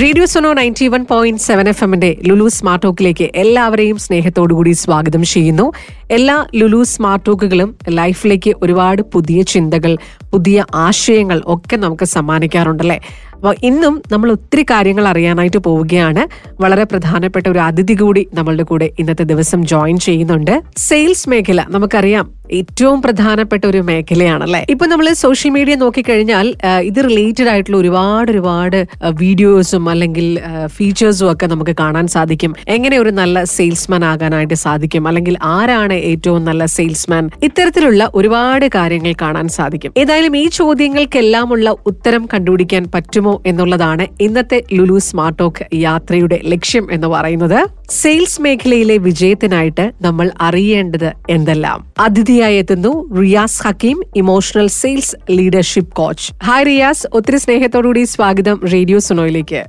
Radio Suno ninety one point seven F എമ്മിന്റെ Lulu smart ടോക്കിലേക്ക് എല്ലാവരെയും സ്നേഹത്തോടുകൂടി സ്വാഗതം ചെയ്യുന്നു. എല്ലാ ലുലു സ്മാർട്ട് ടോക്കുകളും ലൈഫിലേക്ക് ഒരുപാട് പുതിയ ചിന്തകൾ പുതിയ ആശയങ്ങൾ ഒക്കെ നമുക്ക് സമ്മാനിക്കാറുണ്ടല്ലേ? അപ്പോൾ ഇന്നും നമ്മൾ ഒത്തിരി കാര്യങ്ങൾ അറിയാനായിട്ട് പോവുകയാണ്. വളരെ പ്രധാനപ്പെട്ട ഒരു അതിഥി കൂടി നമ്മളുടെ കൂടെ ഇന്നത്തെ ദിവസം ജോയിൻ ചെയ്യുന്നുണ്ട്. സെയിൽസ് മേഖല നമുക്കറിയാം ഏറ്റവും പ്രധാനപ്പെട്ട ഒരു മേഖലയാണല്ലേ? ഇപ്പൊ നമ്മൾ സോഷ്യൽ മീഡിയ നോക്കിക്കഴിഞ്ഞാൽ ഇത് റിലേറ്റഡ് ആയിട്ടുള്ള ഒരുപാട് ഒരുപാട് വീഡിയോസും അല്ലെങ്കിൽ ഫീച്ചേഴ്സും ഒക്കെ നമുക്ക് കാണാൻ സാധിക്കും. എങ്ങനെ ഒരു നല്ല സെയിൽസ്മാൻ ആകാനായിട്ട് സാധിക്കും? അല്ലെങ്കിൽ ആരാണ് ഏറ്റവും നല്ല സെയിൽസ്മാൻ ഇത്തരത്തിലുള്ള ഒരുപാട് കാര്യങ്ങൾ കാണാൻ സാധിക്കും. ഏതായാലും ഈ ചോദ്യങ്ങൾക്കെല്ലാമുള്ള ഉത്തരം കണ്ടുപിടിക്കാൻ പറ്റുമോ എന്നുള്ളതാണ് ഇന്നത്തെ ലുലു സ്മാർട്ട് ടോക്ക് യാത്രയുടെ ലക്ഷ്യം എന്ന് പറയുന്നത്. സെയിൽസ് മേഖലയിലെ വിജയത്തിനായിട്ട് നമ്മൾ അറിയേണ്ടത് എന്തെല്ലാം? അതിഥിയായി എത്തുന്നു Riyas Hakeem emotional sales leadership coach. Hi Riyas ഒത്തിരി സ്നേഹത്തോടുകൂടി സ്വാഗതം റേഡിയോ സുനോയിലേക്ക്.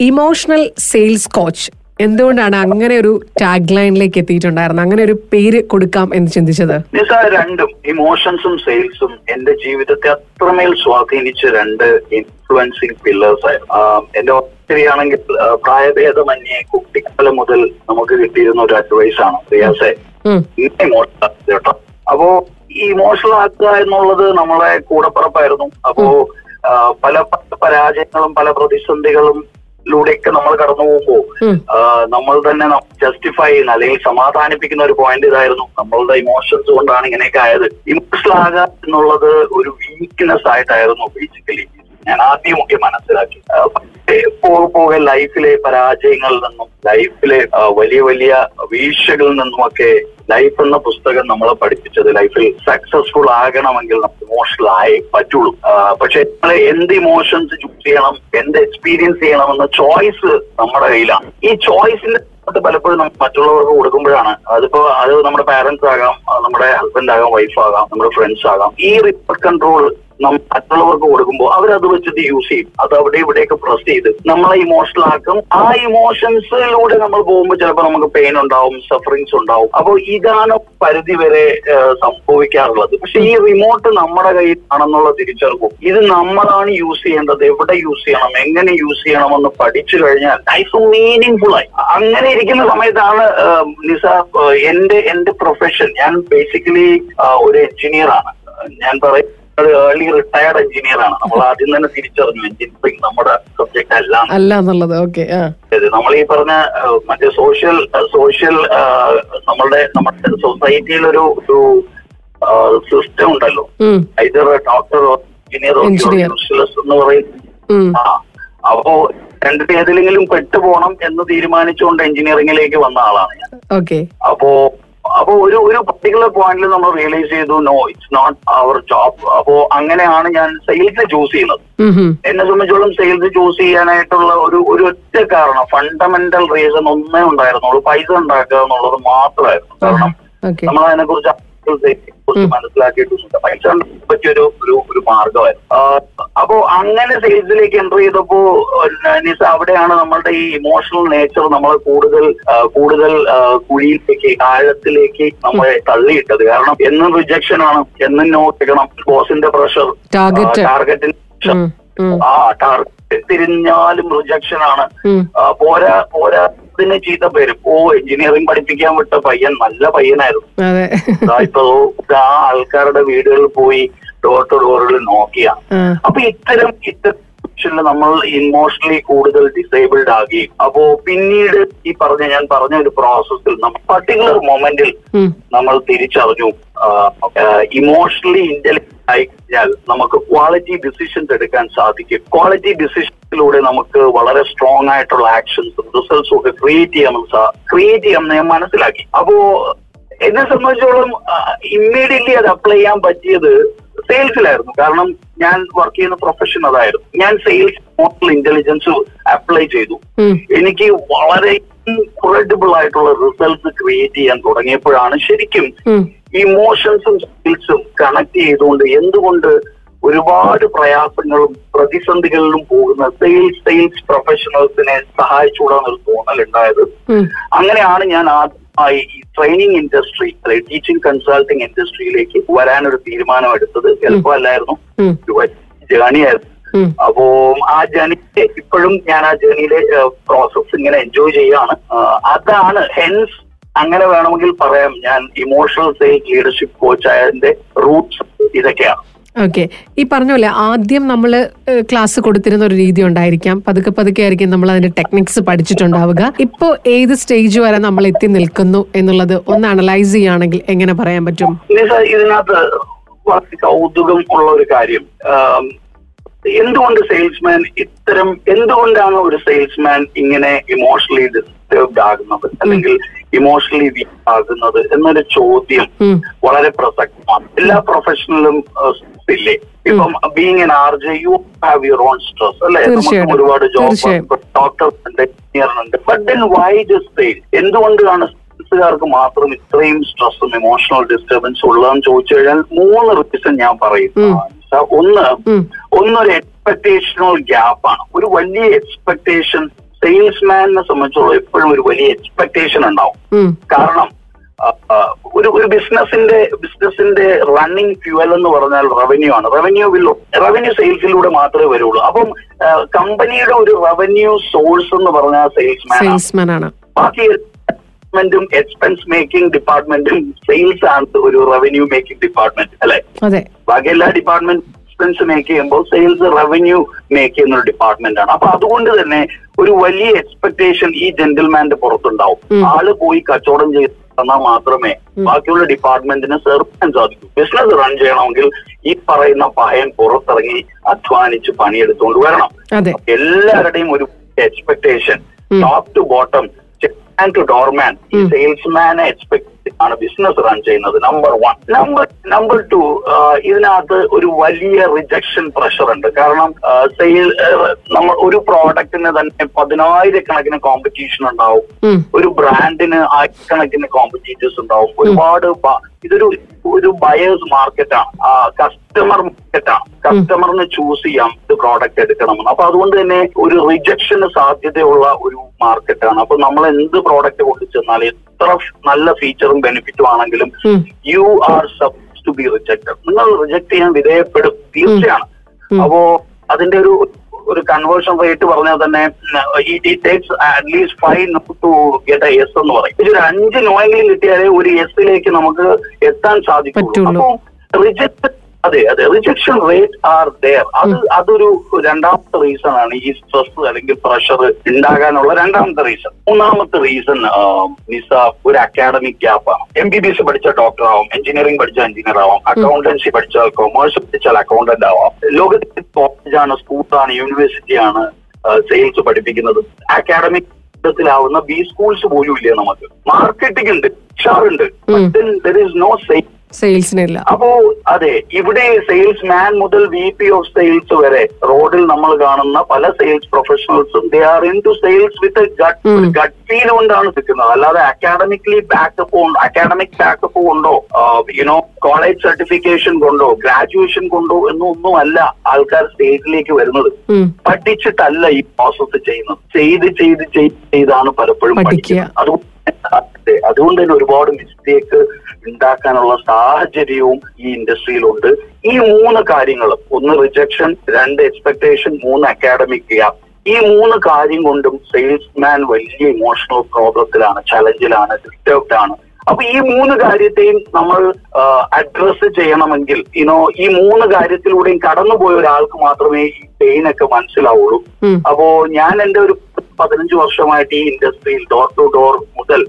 ഇമോഷണൽ സെയിൽസ് കോച്ച് എന്തുകൊണ്ടാണ് അങ്ങനെ ഒരു ടാഗ് ലൈനിലേക്ക് എത്തിയിട്ടുണ്ടായിരുന്നത്? അങ്ങനെ ഒരു പേര് കൊടുക്കാം എന്ന് ചിന്തിച്ചത്? രണ്ടും. ഇമോഷൻസും സെയിൽസും എന്റെ ജീവിതത്തെ അത്രമേൽ സ്വാധീനിച്ച രണ്ട് ഇൻഫ്ലുവൻസിങ് പില്ലേഴ്സ് ആയിരുന്നു എന്റെ ശരിയാണെങ്കിൽ പ്രായഭേദമന്യേ കുട്ടിക്കാലം മുതൽ നമുക്ക് കിട്ടിയിരുന്ന ഒരു അഡ്വൈസ് ആണ്. റിയാസെ ഇമോഷണൽ കേട്ടോ. അപ്പോ ഈ ഇമോഷണൽ ആക്കുക എന്നുള്ളത് നമ്മളെ കൂടപ്പുറപ്പായിരുന്നു. അപ്പോ പല പല പരാജയങ്ങളും പല പ്രതിസന്ധികളും ലൂടെയൊക്കെ നമ്മൾ കടന്നു പോകുമ്പോൾ നമ്മൾ തന്നെ ജസ്റ്റിഫൈ ചെയ്യുന്ന അല്ലെങ്കിൽ സമാധാനിപ്പിക്കുന്ന ഒരു പോയിന്റ് ഇതായിരുന്നു. നമ്മളുടെ ഇമോഷൻസ് കൊണ്ടാണ് ഇങ്ങനെയൊക്കെ ആയത്. ഇമോഷണൽ ആകുക എന്നുള്ളത് ഒരു വീക്ക്നെസ് ആയിട്ടായിരുന്നു ബേസിക്കലി ഞാൻ ആദ്യമൊക്കെ മനസ്സിലാക്കി. പോകെ ലൈഫിലെ പരാജയങ്ങളിൽ നിന്നും ലൈഫിലെ വലിയ വലിയ വീഴ്ചകളിൽ നിന്നുമൊക്കെ ലൈഫ് എന്ന പുസ്തകം നമ്മളെ പഠിപ്പിച്ചത് ലൈഫിൽ സക്സസ്ഫുൾ ആകണമെങ്കിൽ നമുക്ക് ഇമോഷണൽ ആയേ പറ്റുള്ളൂ പക്ഷെ നമ്മൾ എന്ത് ഇമോഷൻസ് ചൂസ് ചെയ്യണം എന്ത് എക്സ്പീരിയൻസ് ചെയ്യണം എന്ന ചോയ്സ് നമ്മുടെ കയ്യിലാണ്. ഈ ചോയ്സിന്റെ പലപ്പോഴും നമുക്ക് മറ്റുള്ളവർക്ക് കൊടുക്കുമ്പോഴാണ്. അതിപ്പോ അത് നമ്മുടെ പാരന്റ്സ് ആകാം നമ്മുടെ ഹസ്ബൻഡ് ആകാം വൈഫ് ആകാം നമ്മുടെ ഫ്രണ്ട്സ് ആകാം. ഈ റിമോട്ട് കൺട്രോൾ നമ്മൾ മറ്റുള്ളവർക്ക് കൊടുക്കുമ്പോൾ അവരത് വെച്ചിട്ട് യൂസ് ചെയ്യും. അത് അവിടെ ഇവിടെയൊക്കെ പ്രസ് ചെയ്ത് നമ്മളെ ഇമോഷണൽ ആക്കും. ആ ഇമോഷൻസിലൂടെ നമ്മൾ പോകുമ്പോൾ ചിലപ്പോൾ നമുക്ക് പെയിൻ ഉണ്ടാവും സഫറിങ്സ് ഉണ്ടാവും. അപ്പോൾ ഇതാണ് പരിധി വരെ സംഭവിക്കാറുള്ളത്. പക്ഷെ ഈ റിമോട്ട് നമ്മുടെ കയ്യിൽ ആണെന്നുള്ള തിരിച്ചറിവും. ഇത് നമ്മളാണ് യൂസ് ചെയ്യേണ്ടത്. എവിടെ യൂസ് ചെയ്യണം? എങ്ങനെ യൂസ് ചെയ്യണമെന്ന് പഠിച്ചു കഴിഞ്ഞാൽ ലൈഫ് മീനിങ് ആയി. അങ്ങനെ ഇരിക്കുന്ന സമയത്താണ് നിസ എന്റെ എന്റെ പ്രൊഫഷൻ ഞാൻ ബേസിക്കലി ഒരു എഞ്ചിനീയർ ആണ്. ഞാൻ പറയും ഒരു ഏർലി റിട്ടയർഡ് എഞ്ചിനീയർ ആണ്. നമ്മൾ ആദ്യം തന്നെ തിരിച്ചറിഞ്ഞു എഞ്ചിനീയറിംഗ് നമ്മുടെ സബ്ജക്ട് അല്ല അല്ല എന്നുള്ളത് ഓക്കെ നമ്മൾ ഈ പറഞ്ഞ മറ്റേ സോഷ്യൽ സോഷ്യൽ നമ്മളുടെ നമ്മുടെ സൊസൈറ്റിയിൽ ഒരു ഒരു സിസ്റ്റം ഉണ്ടല്ലോ. Either Engineer. യൂസ്ലെസ് എന്ന് പറയും. അപ്പോ രണ്ടിൽ ഏതിലെങ്കിലും പെട്ടുപോകണം എന്ന് തീരുമാനിച്ചുകൊണ്ട് എഞ്ചിനീയറിംഗിലേക്ക് വന്ന ആളാണ് ഞാൻ. അപ്പോ അപ്പോ ഒരു ഒരു പർട്ടിക്കുലർ പോയിന്റിൽ നമ്മൾ റിയലൈസ് ചെയ്തു no it's not our job അപ്പോ അങ്ങനെയാണ് ഞാൻ സെയിൽസ് ചൂസ് ചെയ്യുന്നത്. എന്നെ സംബന്ധിച്ചോളം സെയിൽസ് ചൂസ് ചെയ്യാനായിട്ടുള്ള ഒരു ഒരു ഒറ്റ കാരണം ഫണ്ടമെന്റൽ റീസൺ ഒന്നേ ഉണ്ടായിരുന്നുള്ളൂ. പൈസ ഉണ്ടാക്കുക എന്നുള്ളത് മാത്രമായിരുന്നു. കാരണം നമ്മൾ അതിനെ കുറിച്ച് മനസ്സിലാക്കിയിട്ടുണ്ട് പൈസ പറ്റിയൊരു ഒരു ഒരു മാർഗമായിരുന്നു അപ്പോ അങ്ങനെ സെയിൽസിലേക്ക് എന്റർ ചെയ്തപ്പോ നിസ അവിടെയാണ് നമ്മളുടെ ഈ ഇമോഷണൽ നേച്ചർ നമ്മൾ കൂടുതൽ കൂടുതൽ കുഴിയിലേക്ക് ആഴത്തിലേക്ക് നമ്മളെ തള്ളിയിട്ടത്. കാരണം എന്നും റിജക്ഷൻ ആണ് എന്നും നോ കിട്ടണം ബോസിന്റെ പ്രഷർ ടാർഗറ്റിന് ആ ടാർഗറ്റ് തിരിഞ്ഞാലും റിജക്ഷൻ ആണ്. പോരാ പോരാ ഇതിന് ചീത്ത പേര്. ഓ എഞ്ചിനീയറിംഗ് പഠിപ്പിക്കാൻ വിട്ട പയ്യൻ നല്ല പയ്യനായിരുന്നു. ഇപ്പൊ ആ ആൾക്കാരുടെ വീടുകളിൽ പോയി ഡോർ ടു ഡോറുകളിൽ നോക്കിയ. അപ്പൊ ഇത്തരം ഇത്തരം നമ്മൾ ഇമോഷണലി കൂടുതൽ ഡിസേബിൾഡ് ആകുകയും അപ്പോ പിന്നീട് ഈ പറഞ്ഞ ഞാൻ പറഞ്ഞ ഒരു പ്രോസസ്സിൽ നമ്മൾ പർട്ടിക്കുലർ മൊമെന്റിൽ നമ്മൾ തിരിച്ചറിഞ്ഞു. ഇമോഷണലി ഇന്റലിജന്റ് ആയി കഴിഞ്ഞാൽ നമുക്ക് ക്വാളിറ്റി ഡിസിഷൻസ് എടുക്കാൻ സാധിക്കും. ക്വാളിറ്റി ഡിസിഷനിലൂടെ നമുക്ക് വളരെ സ്ട്രോങ് ആയിട്ടുള്ള ആക്ഷൻസ് റിസൾട്ട്സും ഒക്കെ ക്രിയേറ്റ് ചെയ്യാൻ ക്രിയേറ്റ് ചെയ്യാമെന്ന് ഞാൻ മനസ്സിലാക്കി. അപ്പോ എന്നെ സംബന്ധിച്ചോളം ഇമ്മീഡിയറ്റ്ലി അത് അപ്ലൈ ചെയ്യാൻ പറ്റിയത് സെയിൽസിലായിരുന്നു. കാരണം ഞാൻ വർക്ക് ചെയ്യുന്ന പ്രൊഫഷൻ അതായിരുന്നു. ഞാൻ സെയിൽസ് മോട്ടൽ ഇന്റലിജൻസ് അപ്ലൈ ചെയ്തു. എനിക്ക് വളരെ ഇൻക്രെഡിബിൾ ആയിട്ടുള്ള റിസൾട്ട്സ് ക്രിയേറ്റ് ചെയ്യാൻ തുടങ്ങിയപ്പോഴാണ് ശരിക്കും ഇമോഷൻസും സ്കിൽസും കണക്ട് ചെയ്തുകൊണ്ട് എന്തുകൊണ്ട് ഒരുപാട് പ്രയാസങ്ങളും പ്രതിസന്ധികളിലും പോകുന്ന സെയിൽസ് സെയിൽസ് പ്രൊഫഷണൽസിനെ സഹായിച്ചുകൂടാന്നൊരു തോന്നൽ ഉണ്ടായത് അങ്ങനെയാണ് ഞാൻ ആദ്യമായി ഈ ട്രെയിനിങ് ഇൻഡസ്ട്രി അല്ലെങ്കിൽ ടീച്ചിങ് കൺസൾട്ടിങ് ഇൻഡസ്ട്രിയിലേക്ക് വരാനൊരു തീരുമാനം എടുത്തത് എളുപ്പമല്ലായിരുന്നു. ജേണി ആയിരുന്നു. അപ്പോ ആ ജേണി ഇപ്പോഴും ഞാൻ ആ ജേണിയിലെ പ്രോസസ് ഇങ്ങനെ എൻജോയ് ചെയ്യാണ് അതാണ്. ഹെൻസ് അങ്ങനെ വേണമെങ്കിൽ പറയാം. ഞാൻ ഇമോഷണൽ സെയിൽസ് ലീഡർഷിപ്പ് കോച്ച് ആയതിന്റെ റൂട്ട്സ് ഇതൊക്കെയാണ്. ഓക്കെ ഈ പറഞ്ഞ പോലെ ആദ്യം നമ്മൾ ക്ലാസ് കൊടുത്തിരുന്ന ഒരു രീതി ഉണ്ടായിരിക്കാം. പതുക്കെ പതുക്കെ ആയിരിക്കും നമ്മൾ അതിന്റെ ടെക്നിക്സ് പഠിച്ചിട്ടുണ്ടാവുക. ഇപ്പോ ഏത് സ്റ്റേജ് വരെ നമ്മൾ എത്തി നിൽക്കുന്നു എന്നുള്ളത് ഒന്ന് അനലൈസ് ചെയ്യുകയാണെങ്കിൽ എങ്ങനെ പറയാൻ പറ്റും? ഇതിനകത്ത് വളരെ കൗതുകം ഉള്ള ഒരു കാര്യം. എന്തുകൊണ്ട് സെയിൽസ്മാൻ ഇത്തരം എന്തുകൊണ്ടാണ് ഒരു സെയിൽസ്മാൻ ഇങ്ങനെ ഇമോഷണലി ഡിസ്റ്റർബ്ഡ് ആകുന്നത്? അല്ലെങ്കിൽ ഇമോഷണലി വീക്ക് ആകുന്നത് എന്നൊരു ചോദ്യം വളരെ പ്രസക്തമാണ്. എല്ലാ പ്രൊഫഷണലും ഇല്ലേ? ഇപ്പം being an R J you have your own stress അല്ലെ? നമുക്ക്. ഒരുപാട് ജോബ്. ഡോക്ടേഴ്സ് ഉണ്ട്. എഞ്ചിനീയറുണ്ട് but then why just sale എന്തുകൊണ്ടാണ് സ്ട്രെസ്സുകാർക്ക് മാത്രം ഇത്രയും സ്ട്രെസ്സും ഇമോഷണൽ ഡിസ്റ്റർബൻസ് ഉള്ളതെന്ന് ചോദിച്ചു കഴിഞ്ഞാൽ മൂന്ന് റീസൺ ഞാൻ പറയും ഒന്ന്. ഒന്നൊരു എക്സ്പെക്ടേഷണൽ ഗ്യാപ്പാണ് ഒരു വലിയ എക്സ്പെക്ടേഷൻ സെയിൽസ്മാനെ സംബന്ധിച്ചുള്ള എപ്പോഴും ഒരു വലിയ എക്സ്പെക്ടേഷൻ ഉണ്ടാവും. കാരണം ഒരു ഒരു ബിസിനസിന്റെ ബിസിനസിന്റെ റണ്ണിങ് ഫ്യൂവൽ എന്ന് പറഞ്ഞാൽ റവന്യൂ ആണ്. റവന്യൂ വിൽ റവന്യൂ സെയിൽസിലൂടെ മാത്രമേ വരുള്ളൂ. അപ്പം കമ്പനിയുടെ ഒരു റവന്യൂ സോഴ്സ് എന്ന് പറഞ്ഞാൽ സെയിൽസ്മാൻ ആണ്. ബാക്കി ഡിപ്പാർട്ട്മെന്റും എക്സ്പെൻസ് മേക്കിംഗ് ഡിപ്പാർട്ട്മെന്റും സെയിൽസ് ആണ് ഒരു റവന്യൂ മേക്കിംഗ് ഡിപ്പാർട്ട്മെന്റ് അല്ലെ? ബാക്കി എല്ലാ ഡിപ്പാർട്ട്മെന്റ് എക്സ്പെൻസ് മേക്ക് ചെയ്യുമ്പോൾ സെയിൽസ് റവന്യൂ മേക്ക് ചെയ്യുന്ന ഒരു ഡിപ്പാർട്ട്മെന്റ് ആണ്. അപ്പൊ അതുകൊണ്ട് തന്നെ ഒരു വലിയ എക്സ്പെക്ടേഷൻ ഈ ജെന്റിൽമാന്റെ പുറത്തുണ്ടാവും. ആൾ പോയി കച്ചവടം ചെയ്ത് തന്നാൽ മാത്രമേ ബാക്കിയുള്ള ഡിപ്പാർട്ട്മെന്റിന് സേർപ്പിക്കാൻ സാധിക്കൂ. ബിസിനസ് റൺ ചെയ്യണമെങ്കിൽ ഈ പറയുന്ന പഹയൻ പുറത്തിറങ്ങി അധ്വാനിച്ച് പണിയെടുത്തുകൊണ്ട് വരണം. എല്ലാവരുടെയും ഒരു expectation top top to bottom to doorman ഈ. സെയിൽസ്മാനെ എക്സ്പെക്ട് ആണ് ബിസിനസ് റൺ ചെയ്യുന്നത് number one number number two ഇതിനകത്ത് ഒരു വലിയ റിജക്ഷൻ പ്രഷർ ഉണ്ട്. കാരണം സെയിൽ നമ്മൾ ഒരു പ്രോഡക്റ്റിന് തന്നെ പതിനായിരക്കണക്കിന് കോമ്പറ്റീഷൻ ഉണ്ടാവും. ഒരു ബ്രാൻഡിന് ആയിരക്കണക്കിന് കോമ്പറ്റീറ്റേഴ്സ് ഉണ്ടാവും. ഒരുപാട് ഇതൊരു ഒരു ബയേഴ്സ് മാർക്കറ്റാണ് കസ്റ്റമർ മാർക്കറ്റാണ് കസ്റ്റമറിന് ചൂസ് ചെയ്യാം ഇത് പ്രോഡക്റ്റ് എടുക്കണമെന്ന്. അപ്പൊ അതുകൊണ്ട് തന്നെ ഒരു റിജക്ഷന് സാധ്യതയുള്ള ഒരു മാർക്കറ്റാണ് അപ്പൊ നമ്മൾ എന്ത് പ്രോഡക്റ്റ് കൊണ്ടു ചെന്നാൽ എത്ര നല്ല ഫീച്ചറും ബെനിഫിറ്റും ആണെങ്കിലും you are sub to be rejected നിങ്ങൾ റിജക്ട് ചെയ്യാൻ വിധേയപ്പെടും. തീർച്ചയാണ്. അപ്പോ അതിന്റെ ഒരു ഒരു കൺവേർഷൻ റേറ്റ് പറഞ്ഞാൽ തന്നെ it takes at least five to get a yes എന്ന് പറയും. ഇതൊരു അഞ്ച് നോയെങ്കിലും കിട്ടിയാലേ ഒരു എസിലേക്ക് നമുക്ക് എത്താൻ സാധിക്കുള്ളൂ. അപ്പോൾ അപ്പൊ റിജക്ട് അതെ അതെ. റിജക്ഷൻ റേറ്റ് ആർ ദയർ അത് അതൊരു രണ്ടാമത്തെ റീസൺ ആണ്. ഈ സ്ട്രെസ് അല്ലെങ്കിൽ പ്രഷർ ഉണ്ടാകാനുള്ള രണ്ടാമത്തെ റീസൺ മൂന്നാമത്തെ റീസൺ നിസ ഒരു അക്കാഡമിക് ഗ്യാപ്പാണ് എം ബി ബി എസ് പഠിച്ച ഡോക്ടർ ആവാം എഞ്ചിനീയറിംഗ് പഠിച്ച എഞ്ചിനീയർ ആവാം അക്കൗണ്ടൻസി പഠിച്ചാൽ കൊമേഴ്സ് പഠിച്ചാൽ അക്കൗണ്ടന്റ് ആവാം. ലോകത്തിൽ കോളേജാണ് സ്കൂളാണ് യൂണിവേഴ്സിറ്റിയാണ് സെയിൽസ് പഠിപ്പിക്കുന്നത്. അക്കാഡമിക് ാവുന്ന ബി സ്കൂൾസ് പോലും ഇല്ല നമുക്ക്? മാർക്കറ്റിംഗ് ഉണ്ട് ഉണ്ട്. ഉം. ദർ ഇസ് നോ സെയിൽ സെയിൽസിനില്ല. അപ്പോ അതെ ഇവിടെ സെയിൽസ് മാൻ മുതൽ വി പി ഓഫ് സെയിൽസ് വരെ റോഡിൽ നമ്മൾ കാണുന്ന പല sales പ്രൊഫഷണൽസും they are into sales with gut gut feel കൊണ്ടാണ് നിൽക്കുന്നത്. അല്ലാതെ അക്കാഡമിക്കലി ബാക്കപ്പ് ഉണ്ടോ അക്കാഡമിക് ബാക്കപ്പ് കൊണ്ടോ യുനോ കോളേജ് സർട്ടിഫിക്കേഷൻ കൊണ്ടോ ഗ്രാജുവേഷൻ കൊണ്ടോ എന്നൊന്നും അല്ല ആൾക്കാർ സ്റ്റേജിലേക്ക് വരുന്നത്. പഠിച്ചിട്ടല്ല ഈ പ്രോസസ്സ് ചെയ്യുന്നത്. ചെയ്ത് ചെയ്ത് ചെയ്ത് ചെയ്താണ് പലപ്പോഴും പഠിക്കുക. അതുകൊണ്ട് അതുകൊണ്ട് തന്നെ ഒരുപാട് മിസ്റ്റേക്ക് ഉണ്ടാക്കാനുള്ള സാഹചര്യവും ഈ ഇൻഡസ്ട്രിയിലുണ്ട്. ഈ മൂന്ന് കാര്യങ്ങളും ഒന്ന് റിജക്ഷൻ രണ്ട് എക്സ്പെക്ടേഷൻ മൂന്ന് അക്കാഡമിക് ഗ്യാപ്പ് ഈ മൂന്ന് കാര്യം കൊണ്ടും സെയിൽസ്മാൻ വലിയ ഇമോഷണൽ പ്രോബ്ലത്തിലാണ് ചലഞ്ചിലാണ് ഡിസ്റ്റർബ്ഡ് ആണ് അപ്പൊ ഈ മൂന്ന് കാര്യത്തെയും നമ്മൾ അഡ്രസ് ചെയ്യണമെങ്കിൽ ഇനോ ഈ മൂന്ന് കാര്യത്തിലൂടെയും കടന്നുപോയ ഒരാൾക്ക് മാത്രമേ ഈ പെയിൻ ഒക്കെ മനസ്സിലാവുള്ളൂ. അപ്പോ ഞാൻ എന്റെ ഒരു പതിനഞ്ച് വർഷമായിട്ട് ഈ ഇൻഡസ്ട്രിയിൽ ഡോർ ടു ഡോർ മുതൽ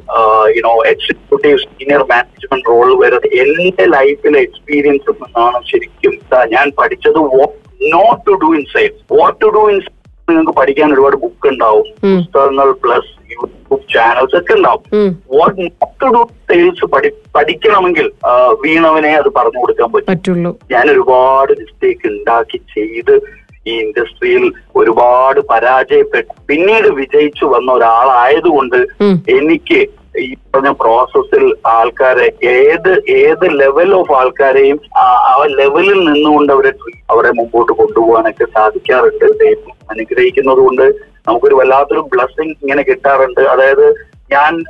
you know executive senior management role വരെ എന്റെ ലൈഫിലെ എക്സ്പീരിയൻസ് നിന്നാണ് ശരിക്കും. ഞാൻ പഠിച്ചത് not to do inside what to do in നിങ്ങൾക്ക് പഠിക്കാൻ ഒരുപാട് ബുക്ക് ഉണ്ടാവും. പുസ്തകങ്ങൾ പ്ലസ് യൂട്യൂബ് ചാനൽസ് ഒക്കെ ഉണ്ടാവും. What not to do sales പഠിക്കണമെങ്കിൽ വീണവനെ അത് പറഞ്ഞു കൊടുക്കാൻ പറ്റും. ഞാൻ ഒരുപാട് മിസ്റ്റേക്ക് ഉണ്ടാക്കി ചെയ്ത് ഈ ഇൻഡസ്ട്രിയിൽ ഒരുപാട് പരാജയപ്പെട്ടു. പിന്നീട് വിജയിച്ചു വന്ന ഒരാളായതുകൊണ്ട്. എനിക്ക് ഈ പറഞ്ഞ പ്രോസസ്സിൽ ആൾക്കാരെ ഏത് ഏത് ലെവൽ ഓഫ് ആൾക്കാരെയും ആ- ലെവലിൽ നിന്നുകൊണ്ട് അവരെ അവരെ മുമ്പോട്ട് കൊണ്ടുപോകാനൊക്കെ സാധിക്കാറുണ്ട്. ദൈവം അനുഗ്രഹിക്കുന്നത് കൊണ്ട് നമുക്കൊരു വല്ലാത്തൊരു ബ്ലസ്സിങ് ഇങ്ങനെ കിട്ടാറുണ്ട്. അതായത് ഞാൻ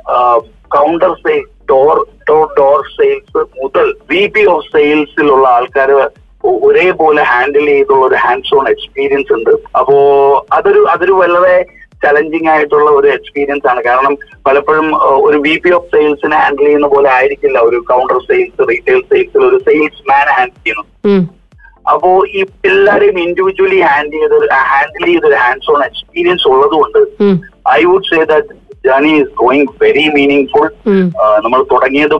counter sale door door door sales മുതൽ വി പി ഓഫ് സെയിൽസിലുള്ള ആൾക്കാർ ഒരേപോലെ ഹാൻഡിൽ ചെയ്തുള്ള ഒരു ഹാൻഡ്സ് ഓൺ എക്സ്പീരിയൻസ് ഉണ്ട്. അപ്പോ അതൊരു അതൊരു വളരെ ചലഞ്ചിങ് ആയിട്ടുള്ള ഒരു എക്സ്പീരിയൻസ് ആണ്. കാരണം പലപ്പോഴും ഒരു വി പി ഓഫ് സെയിൽസിനെ ഹാൻഡിൽ ചെയ്യുന്ന പോലെ ആയിരിക്കില്ല ഒരു കൗണ്ടർ സെയിൽസ് റീറ്റെയിൽ സെയിൽസിൽ ഒരു സെയിൽസ് മാൻ ഹാൻഡിൽ ചെയ്യുന്നു അപ്പോ ഈ എല്ലാരെയും ഇൻഡിവിജ്വലി ഹാൻഡിൽ ചെയ്ത് ഹാൻഡിൽ ചെയ്തൊരു ഹാൻഡ്സ് ഓൺ എക്സ്പീരിയൻസ് ഉള്ളതുകൊണ്ട്. I would say that journey is going very meaningful നമ്മൾ തുടങ്ങിയത്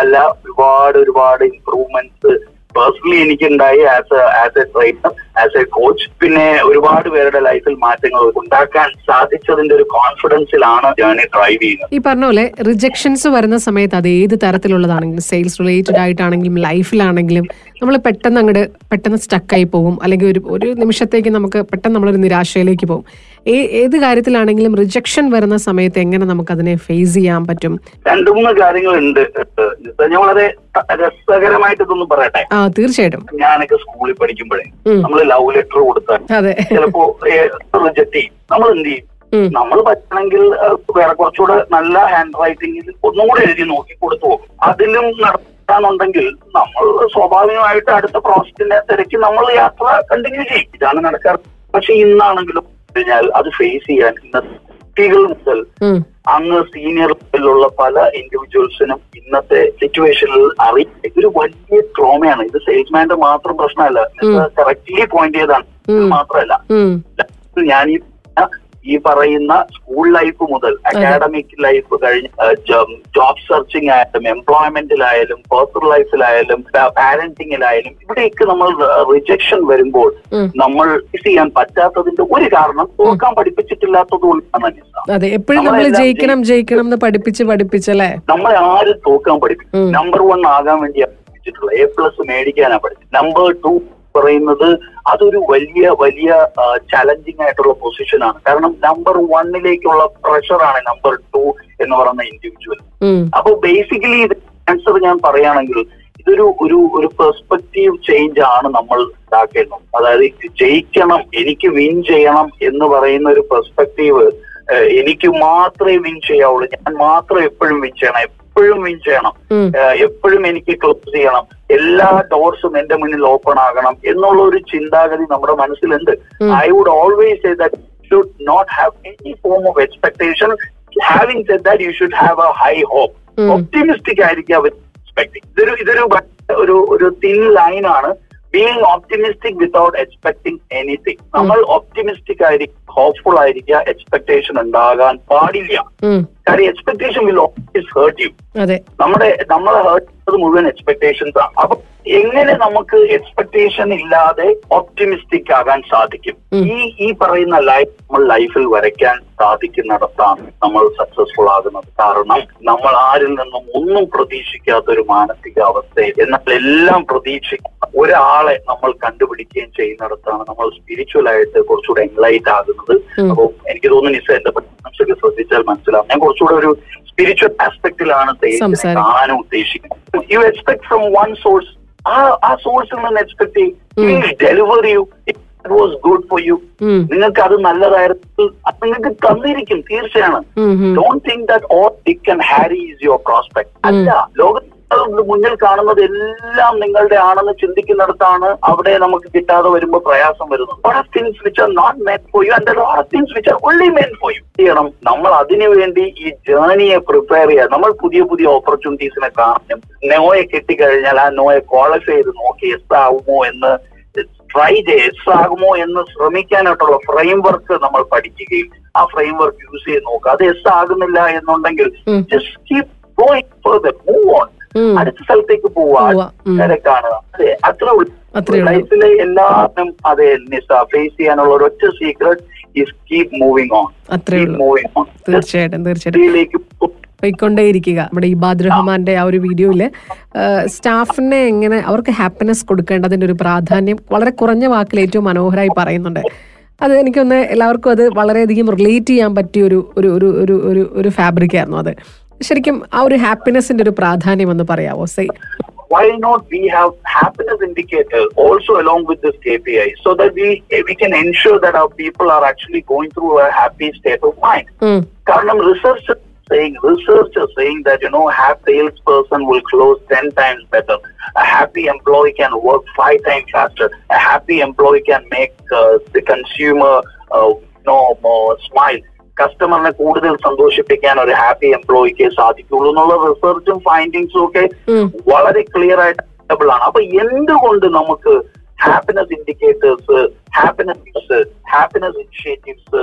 അല്ല ഒരുപാട് ഒരുപാട് improvements personally എനിക്കുണ്ടായി as a as a trainer as a coach പിന്നെ ഒരുപാട് പേരുടെ ലൈഫിൽ മാറ്റങ്ങൾ ഉണ്ടാക്കാൻ സാധിച്ചതിന്റെ ഒരു കോൺഫിഡൻസിലാണ് ജേണി ഡ്രൈവ് ചെയ്യുന്നത്. ഈ പറഞ്ഞ പോലെ റിജക്ഷൻസ് വരുന്ന സമയത്ത് അത് ഏത് തരത്തിലുള്ളതാണെങ്കിലും സെയിൽസ് റിലേറ്റഡ് ആയിട്ടാണെങ്കിലും ലൈഫിലാണെങ്കിലും നമ്മൾ പെട്ടെന്ന് അങ്ങോട്ട് പെട്ടെന്ന് സ്റ്റക്കായി പോകും. അല്ലെങ്കിൽ ഒരു ഒരു നിമിഷത്തേക്ക് നമുക്ക് പെട്ടെന്ന് നമ്മളൊരു നിരാശയിലേക്ക് പോകും. ഏ- ഏത് കാര്യത്തിലാണെങ്കിലും റിജക്ഷൻ വരുന്ന സമയത്ത് എങ്ങനെ നമുക്ക് അതിനെ ഫേസ് ചെയ്യാൻ പറ്റും? രണ്ടു മൂന്ന് കാര്യങ്ങളുണ്ട്. ഞാൻ വളരെ രസകരമായിട്ട് ഇതൊന്നും പറയട്ടെ? ആ തീർച്ചയായിട്ടും. ഞാനൊക്കെ സ്കൂളിൽ പഠിക്കുമ്പോഴേ നമ്മൾ നമ്മൾ ലവ് ലെറ്റർ കൊടുത്താൽ ചിലപ്പോ റിജക്ട് ചെയ്യും നമ്മൾ എന്ത് ചെയ്യും? നമ്മൾ പറ്റണമെങ്കിൽ വേറെ കുറച്ചുകൂടെ നല്ല ഹാൻഡ് റൈറ്റിംഗിൽ ഒന്നും കൂടെ എഴുതി നോക്കി കൊടുത്തു പോകും. അതിലും നടത്താനുണ്ടെങ്കിൽ നമ്മൾ സ്വാഭാവികമായിട്ട് അടുത്ത പ്രോജക്റ്റിന്റെ തിരക്ക് നമ്മൾ യാത്ര കണ്ടിന്യൂ ചെയ്യും. ഇതാണ് നടക്കാറ്. പക്ഷെ ഇന്നാണെങ്കിലും കഴിഞ്ഞാൽ അത് ഫേസ് ചെയ്യാൻ ഇന്നത്തെ കുട്ടികൾ മുതൽ. അങ്ങ് സീനിയർ ലെവലിലുള്ള പല ഇൻഡിവിജ്വൽസിനും ഇന്നത്തെ സിറ്റുവേഷനിൽ അറിയില്ല ഇതൊരു വലിയ ട്രോമയാണ് ഇത് സെയിൽസ്മാന്റെ മാത്രം പ്രശ്നമല്ല. കറക്റ്റ്ലി പോയിന്റ് ചെയ്താണ് മാത്രമല്ല. ഞാൻ ഈ ഈ പറയുന്ന സ്കൂൾ ലൈഫ് മുതൽ അക്കാഡമിക് ലൈഫ് കഴിഞ്ഞ് ജോബ് സെർച്ചിങ് ആയാലും എംപ്ലോയ്മെന്റിലായാലും പേഴ്സണൽ ലൈഫിലായാലും പാരന്റിങ്ങിലായാലും ഇവിടെയൊക്കെ നമ്മൾ റിജക്ഷൻ വരുമ്പോൾ നമ്മൾ ചെയ്യാൻ പറ്റാത്തതിന്റെ ഒരു കാരണം തോക്കാൻ പഠിപ്പിച്ചിട്ടില്ലാത്തത് കൊണ്ടാണ് അതെ എപ്പോഴും നമ്മൾ ജയിക്കണം ജയിക്കണം എന്ന് പഠിപ്പിച്ച് പഠിപ്പിച്ചല്ലേ? നമ്മളെ ആരും തോക്കാൻ പഠിപ്പിക്കും നമ്പർ വൺ ആകാൻ വേണ്ടിയാണ് എ പ്ലസ് മേടിക്കാനാണ് പഠിച്ചത്. നമ്പർ ടു പറയുന്നത് അതൊരു വലിയ വലിയ ചലഞ്ചിങ് ആയിട്ടുള്ള പൊസിഷനാണ് കാരണം നമ്പർ വണ്ണിലേക്കുള്ള പ്രഷറാണ് നമ്പർ ടു എന്ന് പറയുന്ന ഇൻഡിവിജ്വൽ. അപ്പൊ ബേസിക്കലി ഇത് ആൻസർ ഞാൻ പറയുകയാണെങ്കിൽ ഇതൊരു ഒരു ഒരു പെർസ്പെക്റ്റീവ് ചേഞ്ച് ആണ് നമ്മൾ ഉണ്ടാക്കേണ്ടത് അതായത് ജയിക്കണം എനിക്ക് വിൻ ചെയ്യണം എന്ന് പറയുന്ന ഒരു പെർസ്പെക്റ്റീവ് എനിക്ക് മാത്രമേ വിൻ ചെയ്യാവുള്ളൂ. ഞാൻ മാത്രം എപ്പോഴും വിൻ ചെയ്യണം. എപ്പോഴും വിൻ ചെയ്യണം. എപ്പോഴും എനിക്ക് ക്ലോസ് ചെയ്യണം. എല്ലാ ഡോർസും എന്റെ മുന്നിൽ ഓപ്പൺ ആകണം എന്നുള്ള ഒരു ചിന്താഗതി നമ്മുടെ മനസ്സിലുണ്ട്. I would always say that should not have any form of expectation having said that you should have a high hope. Optimistic ആയിരിക്കും അവർ എക്സ്പെക്ടിങ് ഇതൊരു ഇതൊരു ഒരു ഒരു തിൻ ലൈനാണ് being optimistic without expecting anything നമ്മൾ ഓപ്റ്റിമിസ്റ്റിക് ആയിരിക്കും ഹോപ്പ്ഫുൾ ആയിരിക്കുക എക്സ്പെക്ടേഷൻ ഉണ്ടാകാൻ പാടില്ല. കാര്യം expectation will always hurt you നമ്മുടെ നമ്മളെ ഹേർട്ട് ചെയ്യുന്നത് മുഴുവൻ എക്സ്പെക്ടേഷൻസ് ആണ് അപ്പൊ എങ്ങനെ നമുക്ക് എക്സ്പെക്ടേഷൻ ഇല്ലാതെ ഒപ്റ്റിമിസ്റ്റിക് ആകാൻ സാധിക്കും? ഈ ഈ പറയുന്ന ലൈഫ് നമ്മൾ ലൈഫിൽ വരയ്ക്കാൻ സാധിക്കുന്നിടത്താണ് നമ്മൾ സക്സസ്ഫുൾ ആകുന്നത്. കാരണം നമ്മൾ ആരിൽ നിന്നും ഒന്നും പ്രതീക്ഷിക്കാത്ത ഒരു മാനസിക അവസ്ഥയിൽ എന്നാൽ എല്ലാം പ്രതീക്ഷിക്കുന്ന ഒരാളെ നമ്മൾ കണ്ടുപിടിക്കുകയും ചെയ്യുന്നിടത്താണ് നമ്മൾ സ്പിരിച്വൽ ആയിട്ട് കുറച്ചുകൂടെ എൻലൈറ്റ് ആകുന്നത്. അപ്പോൾ എനിക്ക് തോന്നുന്നു നിസ എന്റെ മനസ്സിലൊക്കെ ശ്രദ്ധിച്ചാൽ മനസ്സിലാവും. ഞാൻ കുറച്ചുകൂടെ ഒരു സ്പിരിച്വൽ ആസ്പെക്ടിലാണ് കാണാനും ഉദ്ദേശിക്കുന്നത്. You expect from one source ആ ആ സോഴ്സിൽ നിന്ന് എക്സ്പെക്ട് ചെയ്യും. Deliver you it was good for you. നിങ്ങൾക്ക് അത് നല്ലതായിരുന്നു. അത് നിങ്ങൾക്ക് തന്നിരിക്കും തീർച്ചയാണ്. Don. Don't think that all Dick and Harry is your prospect അല്ല ലോകത്ത് മുന്നിൽ കാണുന്നത് എല്ലാം നിങ്ങളുടെ ആണെന്ന് ചിന്തിക്കുന്നിടത്താണ് അവിടെ നമുക്ക് കിട്ടാതെ വരുമ്പോൾ പ്രയാസം വരുന്നത്. Things which are not meant for you and there are lot of things which are only meant for you? ചെയ്യണം? നമ്മൾ അതിനു വേണ്ടി ഈ ജേണിയെ പ്രിപ്പയർ ചെയ്യുക നമ്മൾ പുതിയ പുതിയ ഓപ്പർച്യൂണിറ്റീസിനെ കാണും. നോയെ കിട്ടിക്കഴിഞ്ഞാൽ ആ നോയെ ക്വാളിഫൈ ചെയ്ത് നോക്കി എസ് ആകുമോ എന്ന് ട്രൈ ചെയ്ത് എസ് ആകുമോ എന്ന് ശ്രമിക്കാനായിട്ടുള്ള ഫ്രെയിം വർക്ക് നമ്മൾ പഠിക്കുകയും ആ ഫ്രെയിം വർക്ക് യൂസ് ചെയ്ത് നോക്കുക. അത് എസ് ആകുന്നില്ല എന്നുണ്ടെങ്കിൽ. Just keep going further move on. അടുത്ത സ്ഥലത്തേക്ക് പോവുക പോവാ. ഉം. കാണുക അതെ അത്രേ ഉള്ളൂ. ലൈഫിലെ എല്ലാത്തിനും അതെ നിസ ഫേസ് ചെയ്യാനുള്ള ഒരു ഒറ്റ secret is keep moving on keep moving on തീർച്ചയായിട്ടും തീർച്ചയായിട്ടും. പോയിക്കൊണ്ടേയിരിക്കുക. നമ്മുടെ ഇബാദ് റഹ്മാന്റെ ആ ഒരു വീഡിയോയിൽ സ്റ്റാഫിനെ എങ്ങനെ അവർക്ക് ഹാപ്പിനെസ് കൊടുക്കേണ്ടതിന്റെ ഒരു പ്രാധാന്യം വളരെ കുറഞ്ഞ വാക്കിൽ ഏറ്റവും മനോഹരമായി പറയുന്നുണ്ട്. അത് എനിക്കൊന്ന് എല്ലാവർക്കും അത് വളരെയധികം റിലേറ്റ് ചെയ്യാൻ പറ്റിയ ഒരു ഒരു ഒരു ഒരു ഒരു ഒരു ഫാബ്രിക് ആയിരുന്നു അത്. ശരിക്കും ആ ഒരു ഹാപ്പിനെസിന്റെ ഒരു പ്രാധാന്യം എന്ന് പറയാവോ say why not we have happiness indicator also along with this KPI so that we we can ensure that our people are actually going through a happy state of mind. കാരണം research saying, researchers saying that, you know, happy salesperson will close 10 times better. A happy employee can work five times faster. A happy employee can make uh, the consumer, uh, you know, more smile. കസ്റ്റമറിനെ കൂടുതൽ സന്തോഷിപ്പിക്കാൻ ഒരു happy എംപ്ലോയിക്ക് സാധിക്കുള്ളൂ എന്നുള്ള റിസർച്ചും ഫൈൻഡിങ്സും ഒക്കെ വളരെ clear ആയിട്ട് ആണ്. അപ്പൊ എന്തുകൊണ്ട് നമുക്ക് happiness indicators happiness happiness initiatives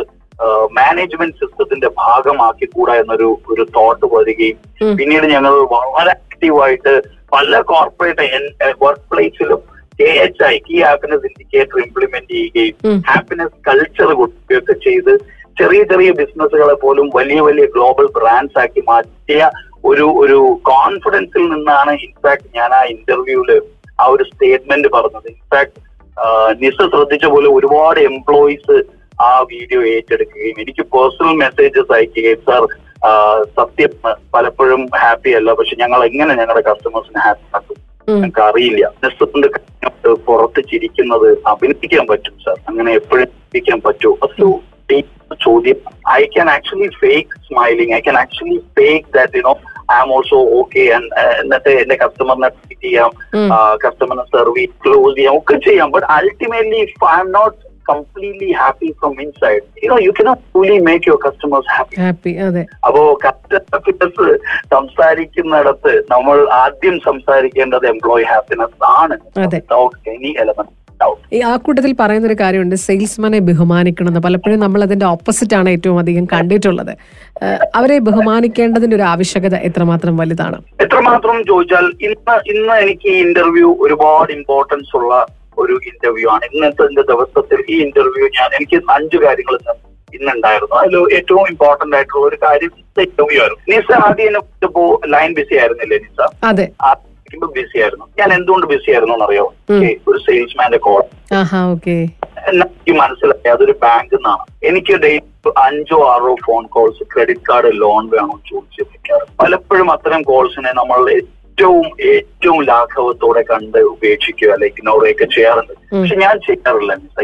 management സിസ്റ്റത്തിന്റെ ഭാഗമാക്കി കൂടാ എന്നൊരു ഒരു തോട്ട് വരികയും പിന്നീട് ഞങ്ങൾ വളരെ ആക്റ്റീവായിട്ട് പല corporate work പ്ലേസിലും K H I key happiness indicator implement ചെയ്യുകയും. ഹാപ്പിനെസ് കൾച്ചർ കൊടുക്കുകയൊക്കെ ചെയ്ത് ചെറിയ ചെറിയ ബിസിനസ്സുകളെ പോലും വലിയ വലിയ ഗ്ലോബൽ ബ്രാൻഡ്സ് ആക്കി മാറ്റിയ ഒരു ഒരു കോൺഫിഡൻസിൽ നിന്നാണ് ഇൻഫാക്ട് ഞാൻ ആ ഇന്റർവ്യൂൽ ആ ഒരു സ്റ്റേറ്റ്മെന്റ് പറഞ്ഞത്. ഇൻഫാക്ട് നിസ ശ്രദ്ധിച്ച പോലെ ഒരുപാട് എംപ്ലോയീസ് ആ വീഡിയോ ഏറ്റെടുക്കുകയും എനിക്ക് പേഴ്സണൽ മെസ്സേജസ് അയക്കുകയും സാർ സത്യം പലപ്പോഴും ഹാപ്പി അല്ല പക്ഷെ ഞങ്ങൾ എങ്ങനെ ഞങ്ങളുടെ കസ്റ്റമേഴ്സിനെ ഹാപ്പി ആക്കും. ഞങ്ങൾക്ക് അറിയില്ല നിസ്സത്തിന്റെ പുറത്ത് ചിരിക്കുന്നത് അഭിനയിക്കാൻ പറ്റും സാർ അങ്ങനെ എപ്പോഴും ചിരിക്കാൻ പറ്റുമോ അതൊരു deep ചോദ്യം I can actually fake smiling I can actually fake that you know I am also okay എന്നിട്ട് എന്റെ കസ്റ്റമറിനെ ട്രീറ്റ് ചെയ്യാം. കസ്റ്റമറിനെ സർവീസ് ക്ലോസ് ചെയ്യാം ഒക്കെ ചെയ്യാം. But ultimately if I'm not completely happy from inside you know you cannot fully make your customers happy happy അതെ. അപ്പോ customer സംസാരിക്കുന്നിടത്ത് നമ്മൾ ആദ്യം സംസാരിക്കേണ്ടത് എംപ്ലോയി ഹാപ്പിനെസ് ആണ്. എനി എലമെന്റ് ഈ ആ കൂട്ടത്തിൽ പറയുന്ന ഒരു കാര്യമുണ്ട് സെയിൽസ്മാനെ ബഹുമാനിക്കണം എന്ന് പലപ്പോഴും നമ്മൾ അതിന്റെ ഓപ്പോസിറ്റ് ആണ് ഏറ്റവും അധികം കണ്ടിട്ടുള്ളത്. അവരെ ബഹുമാനിക്കേണ്ടതിന്റെ ഒരു ആവശ്യകത എത്രമാത്രം വലുതാണ്? എത്രമാത്രം ചോദിച്ചാൽ ഇന്ന് ഇന്ന് എനിക്ക് ഈ ഇന്റർവ്യൂ ഒരുപാട് ഇമ്പോർട്ടൻസ് ഉള്ള ഒരു ഇന്റർവ്യൂ ആണ്. ഇന്നത്തെ എന്റെ ദിവസത്തിൽ ഈ ഇന്റർവ്യൂ ഞാൻ എനിക്ക് അഞ്ചു കാര്യങ്ങൾ ഇന്ന് ഇന്നുണ്ടായിരുന്നു. അതിൽ ഏറ്റവും ഇമ്പോർട്ടന്റ് ആയിട്ടുള്ള ഒരു കാര്യം ഇന്റർവ്യൂ ആയിരുന്നു. നിസ ആദ്യം എന്നെ വിളിച്ചപ്പോ ലൈൻ ബിസി ആയിരുന്നില്ലേ നിസ? അതെ. ബിസി ആയിരുന്നു. ഞാൻ എന്തുകൊണ്ട് ബിസി ആയിരുന്നു എന്നറിയോ. ഒരു സെയിൽസ്മാന്റെ കോൾ എനിക്ക് മനസ്സിലായി. അതൊരു ബാങ്ക് നിന്നാണ് എനിക്ക് ഡെയിലി അഞ്ചോ ആറോ phone calls credit card loan വേണോ ചോദിച്ചു വെക്കാറ് പലപ്പോഴും അത്തരം കോൾസിനെ നമ്മൾ ഏറ്റവും ഏറ്റവും ലാഘവത്തോടെ കണ്ട് ഉപേക്ഷിക്കുക അല്ലെങ്കിൽ ഇഗ്നോർ ഒക്കെ ചെയ്യാറുണ്ട്. പക്ഷെ ഞാൻ ചെയ്യാറില്ല. ഇപ്പൊ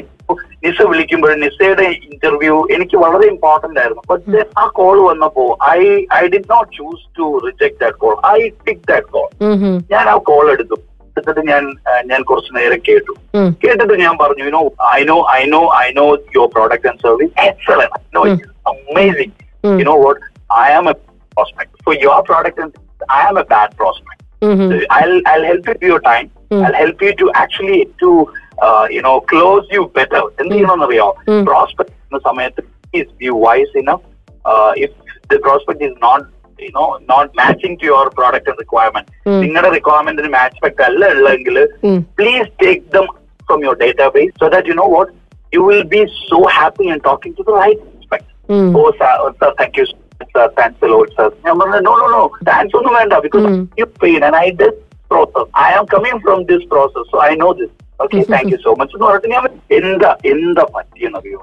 നിസ വിളിക്കുമ്പോൾ നിസയുടെ ഇന്റർവ്യൂ എനിക്ക് വളരെ ഇമ്പോർട്ടന്റ് ആയിരുന്നു. പക്ഷേ ആ കോൾ വന്നപ്പോ I I did not choose to reject that call I took that call ഞാൻ ആ കോൾ എടുത്തു. എടുത്തിട്ട് ഞാൻ ഞാൻ കുറച്ചു നേരം കേട്ടു. കേട്ടിട്ട് ഞാൻ പറഞ്ഞു you know I know I know I know your product and service excellent no amazing you know what I am a prospect for your product and I am a bad prospect I I help you time I help you to actually to you know close you better. എന്ത് ചെയ്യണമെന്നറിയോ Mm. Prospect എന്ന സമയത്ത് is be wise enough. Uh, if the prospect is not you know not matching to your product and requirement, Mm. നിങ്ങളുടെ റിക്വയർമെന്റിന് match പെക്ട് അല്ല ഉള്ളെങ്കിൽ please take them from your database so that you know what you will be so happy and talking to the right prospect. Oh, sir, oh, sir, thank you, sir. Thanks a lot, sir. ഞാൻ പറഞ്ഞു, no, no, no. Thanks ഒന്നും വേണ്ട because Mm. you paid and I did process. I am coming from this process, so I know this. Thank you so much. എന്ന് പറഞ്ഞിട്ട് ഞാൻ എന്താ എന്താ പറ്റിയെന്നറിയോ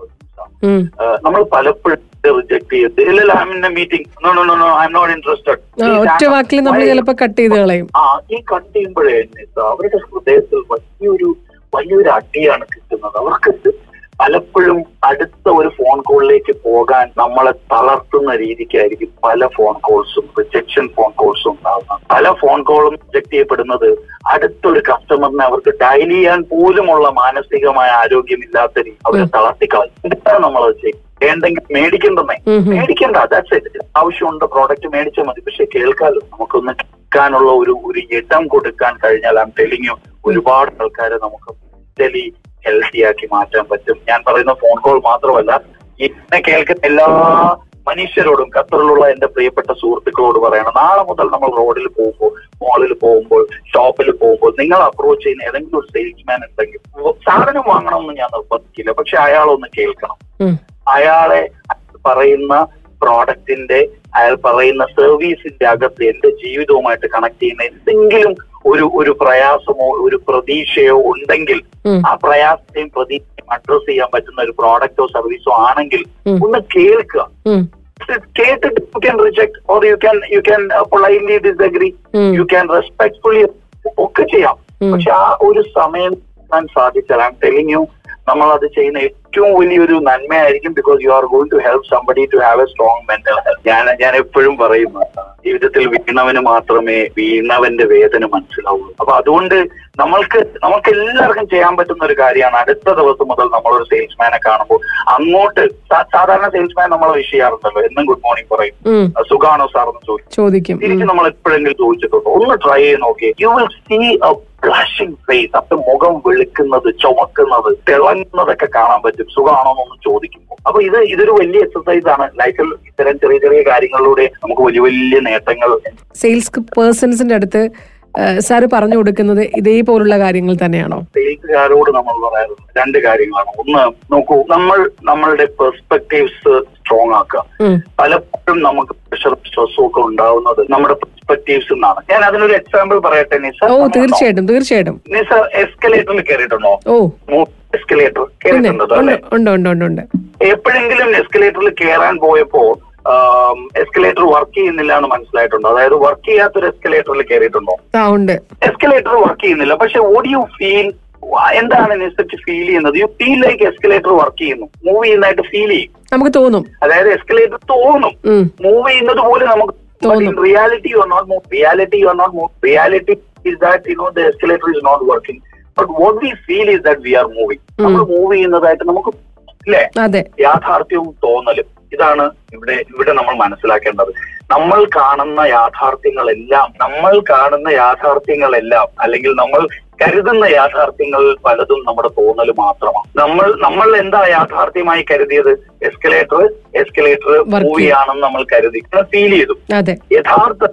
നമ്മൾ പലപ്പോഴും റിജക്ട് ചെയ്ത് ഇല്ല I'm meeting no no no no I'm not interested ഒറ്റ വാക്കിൽ നമ്മൾ ചിലപ്പോ കട്ട് ചെയ്ത് കളയും. ആ ഈ കട്ട് ചെയ്യുമ്പോഴേ അവരുടെ ഹൃദയത്തിൽ വലിയൊരു വലിയൊരു അടിയാണ് കിട്ടുന്നത്. അവർക്ക് പലപ്പോഴും അടുത്ത ഒരു ഫോൺ കോളിലേക്ക് പോകാൻ നമ്മളെ തളർത്തുന്ന രീതിക്കായിരിക്കും പല ഫോൺ കോൾസും റിജക്ഷൻ ഫോൺ കോൾസും ഉണ്ടാകുന്നത് പല ഫോൺ കോളും റിജക്ട് ചെയ്യപ്പെടുന്നത് അടുത്തൊരു കസ്റ്റമറിനെ അവർക്ക് ഡയൽ ചെയ്യാൻ പോലുമുള്ള മാനസികമായ ആരോഗ്യമില്ലാത്ത രീതി അവരെ തളർത്തിക്കളയും. എന്താണ് നമ്മളത് ചെയ്യും വേണ്ടെങ്കിൽ മേടിക്കണ്ടെന്നേ. മേടിക്കണ്ട ദാറ്റ്സ് ഇറ്റ് ആവശ്യമുണ്ട് പ്രോഡക്റ്റ് മേടിച്ചാൽ മതി. പക്ഷെ കേൾക്കാലോ നമുക്കൊന്ന് കേൾക്കാനുള്ള ഒരു ഒരു ഇടം കൊടുക്കാൻ കഴിഞ്ഞാൽ ആ ടെലിങ് ഒരുപാട് ആൾക്കാരെ നമുക്ക് മെന്റലി ഹെൽത്തി ആക്കി മാറ്റാൻ പറ്റും. ഞാൻ പറയുന്ന ഫോൺ കോൾ മാത്രമല്ല എന്നെ കേൾക്കുന്ന എല്ലാ മനുഷ്യരോടും ഖത്തറിലുള്ള എന്റെ പ്രിയപ്പെട്ട സുഹൃത്തുക്കളോട് പറയണം. നാളെ മുതൽ നമ്മൾ റോഡിൽ പോകുമ്പോൾ മോളിൽ പോകുമ്പോൾ ഷോപ്പിൽ പോകുമ്പോൾ നിങ്ങൾ അപ്രോച്ച് ചെയ്യുന്ന ഏതെങ്കിലും ഒരു സെയിൽസ്മാൻ ഉണ്ടെങ്കിൽ സാധനം വാങ്ങണമെന്ന് ഞാൻ നിർബന്ധിക്കില്ല. പക്ഷെ അയാളൊന്ന് കേൾക്കണം. അയാളെ പറയുന്ന പ്രോഡക്റ്റിന്റെ അയാൾ പറയുന്ന സർവീസിന്റെ അകത്ത് എന്റെ ജീവിതവുമായിട്ട് കണക്ട് ചെയ്യുന്ന എന്തെങ്കിലും ഒരു ഒരു പ്രയാസമോ ഒരു പ്രതീക്ഷയോ ഉണ്ടെങ്കിൽ ആ പ്രയാസത്തെയും പ്രതീക്ഷയും അഡ്രസ് ചെയ്യാൻ പറ്റുന്ന ഒരു പ്രോഡക്റ്റോ സർവീസോ ആണെങ്കിൽ ഒന്ന് കേൾക്കുക. കേട്ടിട്ട് you can reject or you can you can politely disagree you can respectfully ഒക്കെ ചെയ്യാം. പക്ഷെ ആ ഒരു സമയം സാധിച്ചാൽ ഐ ടെലിങ് യു നമ്മൾ അത് ചെയ്യുന്ന ഏറ്റവും വലിയൊരു നന്മയായിരിക്കും because you are going to help somebody to have a strong mental health ഞാൻ ഞാൻ എപ്പോഴും പറയും ജീവിതത്തിൽ വീണവന് മാത്രമേ വീണവന്റെ വേദന മനസ്സിലാവുള്ളൂ. അപ്പൊ അതുകൊണ്ട് നമ്മൾക്ക് നമുക്ക് എല്ലാവർക്കും ചെയ്യാൻ പറ്റുന്ന ഒരു കാര്യമാണ് അടുത്ത ദിവസം മുതൽ നമ്മളൊരു സെയിൽസ്മാനെ കാണുമ്പോൾ അങ്ങോട്ട് സാധാരണ സെയിൽസ്മാൻ നമ്മളെ വിഷ് ചെയ്യാറുണ്ടല്ലോ. എന്നും ഗുഡ് മോർണിംഗ് പറയും. സുഖാണോ സാർ എന്ന് ചോദിക്കും. തിരിച്ച് നമ്മൾ എപ്പോഴെങ്കിലും ചോദിച്ചിട്ടുണ്ടോ? ഒന്ന് ട്രൈ ചെയ്ത് നോക്കി you will see flashing face അപ്പൊ മുഖം വെളുക്കുന്നത് ചുമക്കുന്നത് തിളങ്ങുന്നതൊക്കെ കാണാൻ പറ്റും. സുഖമാണോ എന്നൊന്നും ചോദിക്കുമ്പോൾ. അപ്പൊ ഇത് ഇതൊരു വലിയ എക്സസൈസ് ആണ്. ലൈഫിൽ ഇത്തരം ചെറിയ ചെറിയ കാര്യങ്ങളിലൂടെ നമുക്ക് വലിയ വലിയ നേട്ടങ്ങൾ സെയിൽസ് പേഴ്സൺസിന്റെ അടുത്ത് സാറ് പറഞ്ഞു കൊടുക്കുന്നത് ഇതേപോലുള്ള കാര്യങ്ങൾ തന്നെയാണോ? സെയിൽസുകാരോട് നമ്മൾ പറയാറുണ്ട്. രണ്ട് കാര്യങ്ങളാണ്. ഒന്ന് നോക്കൂ നമ്മൾ നമ്മളുടെ പെർസ്പെക്ടീവ്സ് സ്ട്രോങ് ആക്കുക. പലപ്പോഴും നമുക്ക് പ്രഷർ സ്ട്രെസ്സും ഒക്കെ ഉണ്ടാവുന്നത് നമ്മുടെ പെർസ്പെക്ടീവ്സ് എന്നാണ് ഞാൻ അതിനൊരു എക്സാമ്പിൾ പറയട്ടെ നിസ? ഓ തീർച്ചയായിട്ടും തീർച്ചയായിട്ടും. നിസ എസ്കലേറ്ററിൽ കയറിയിട്ടുണ്ടോ? ഓ. എസ്കലേറ്റർ പിന്നെ ഉണ്ട് അല്ലെ? ഉണ്ട് ഉണ്ട് ഉണ്ട് ഉണ്ട് എപ്പോഴെങ്കിലും എസ്കലേറ്ററിൽ കയറാൻ പോയപ്പോ എസ്കലേറ്റർ വർക്ക് ചെയ്യുന്നില്ല എന്ന് മനസ്സിലായിട്ടുണ്ടോ? അതായത് വർക്ക് ചെയ്യാത്തൊരു എസ്കലേറ്ററിൽ കയറിയിട്ടുണ്ടോ എസ്കലേറ്റർ വർക്ക് ചെയ്യുന്നില്ല. പക്ഷെ ഓഡ് യു ഫീൽ എന്താണ് അനുസരിച്ച് ഫീൽ ചെയ്യുന്നത്? You feel like escalator work ചെയ്യുന്നു. മൂവ് ചെയ്യുന്നതായിട്ട് ഫീൽ ചെയ്യും. നമുക്ക് തോന്നും. അതായത് എസ്കലേറ്റർ തോന്നും. മൂവ് ചെയ്യുന്നത് പോലെ നമുക്ക് reality you are not move reality you are not move reality is that you know the escalator is not working but what we feel is that we are moving നമ്മൾ move ചെയ്യുന്നതായിട്ട് നമുക്ക് ഇല്ലേ? യാഥാർത്ഥ്യവും തോന്നലും. ഇതാണ് ഇവിടെ ഇവിടെ നമ്മൾ മനസ്സിലാക്കേണ്ടത്. നമ്മൾ കാണുന്ന യാഥാർത്ഥ്യങ്ങളെല്ലാം നമ്മൾ കാണുന്ന യാഥാർത്ഥ്യങ്ങളെല്ലാം അല്ലെങ്കിൽ നമ്മൾ കരുതുന്ന യാഥാർത്ഥ്യങ്ങൾ പലതും നമ്മുടെ തോന്നൽ മാത്രമാണ്. നമ്മൾ നമ്മൾ എന്താ യാഥാർത്ഥ്യമായി കരുതിയത്? എസ്കലേറ്റർ എസ്കലേറ്റർ മൂവിയാണെന്ന് നമ്മൾ കരുതി. ഫീൽ ചെയ്തു. യഥാർത്ഥ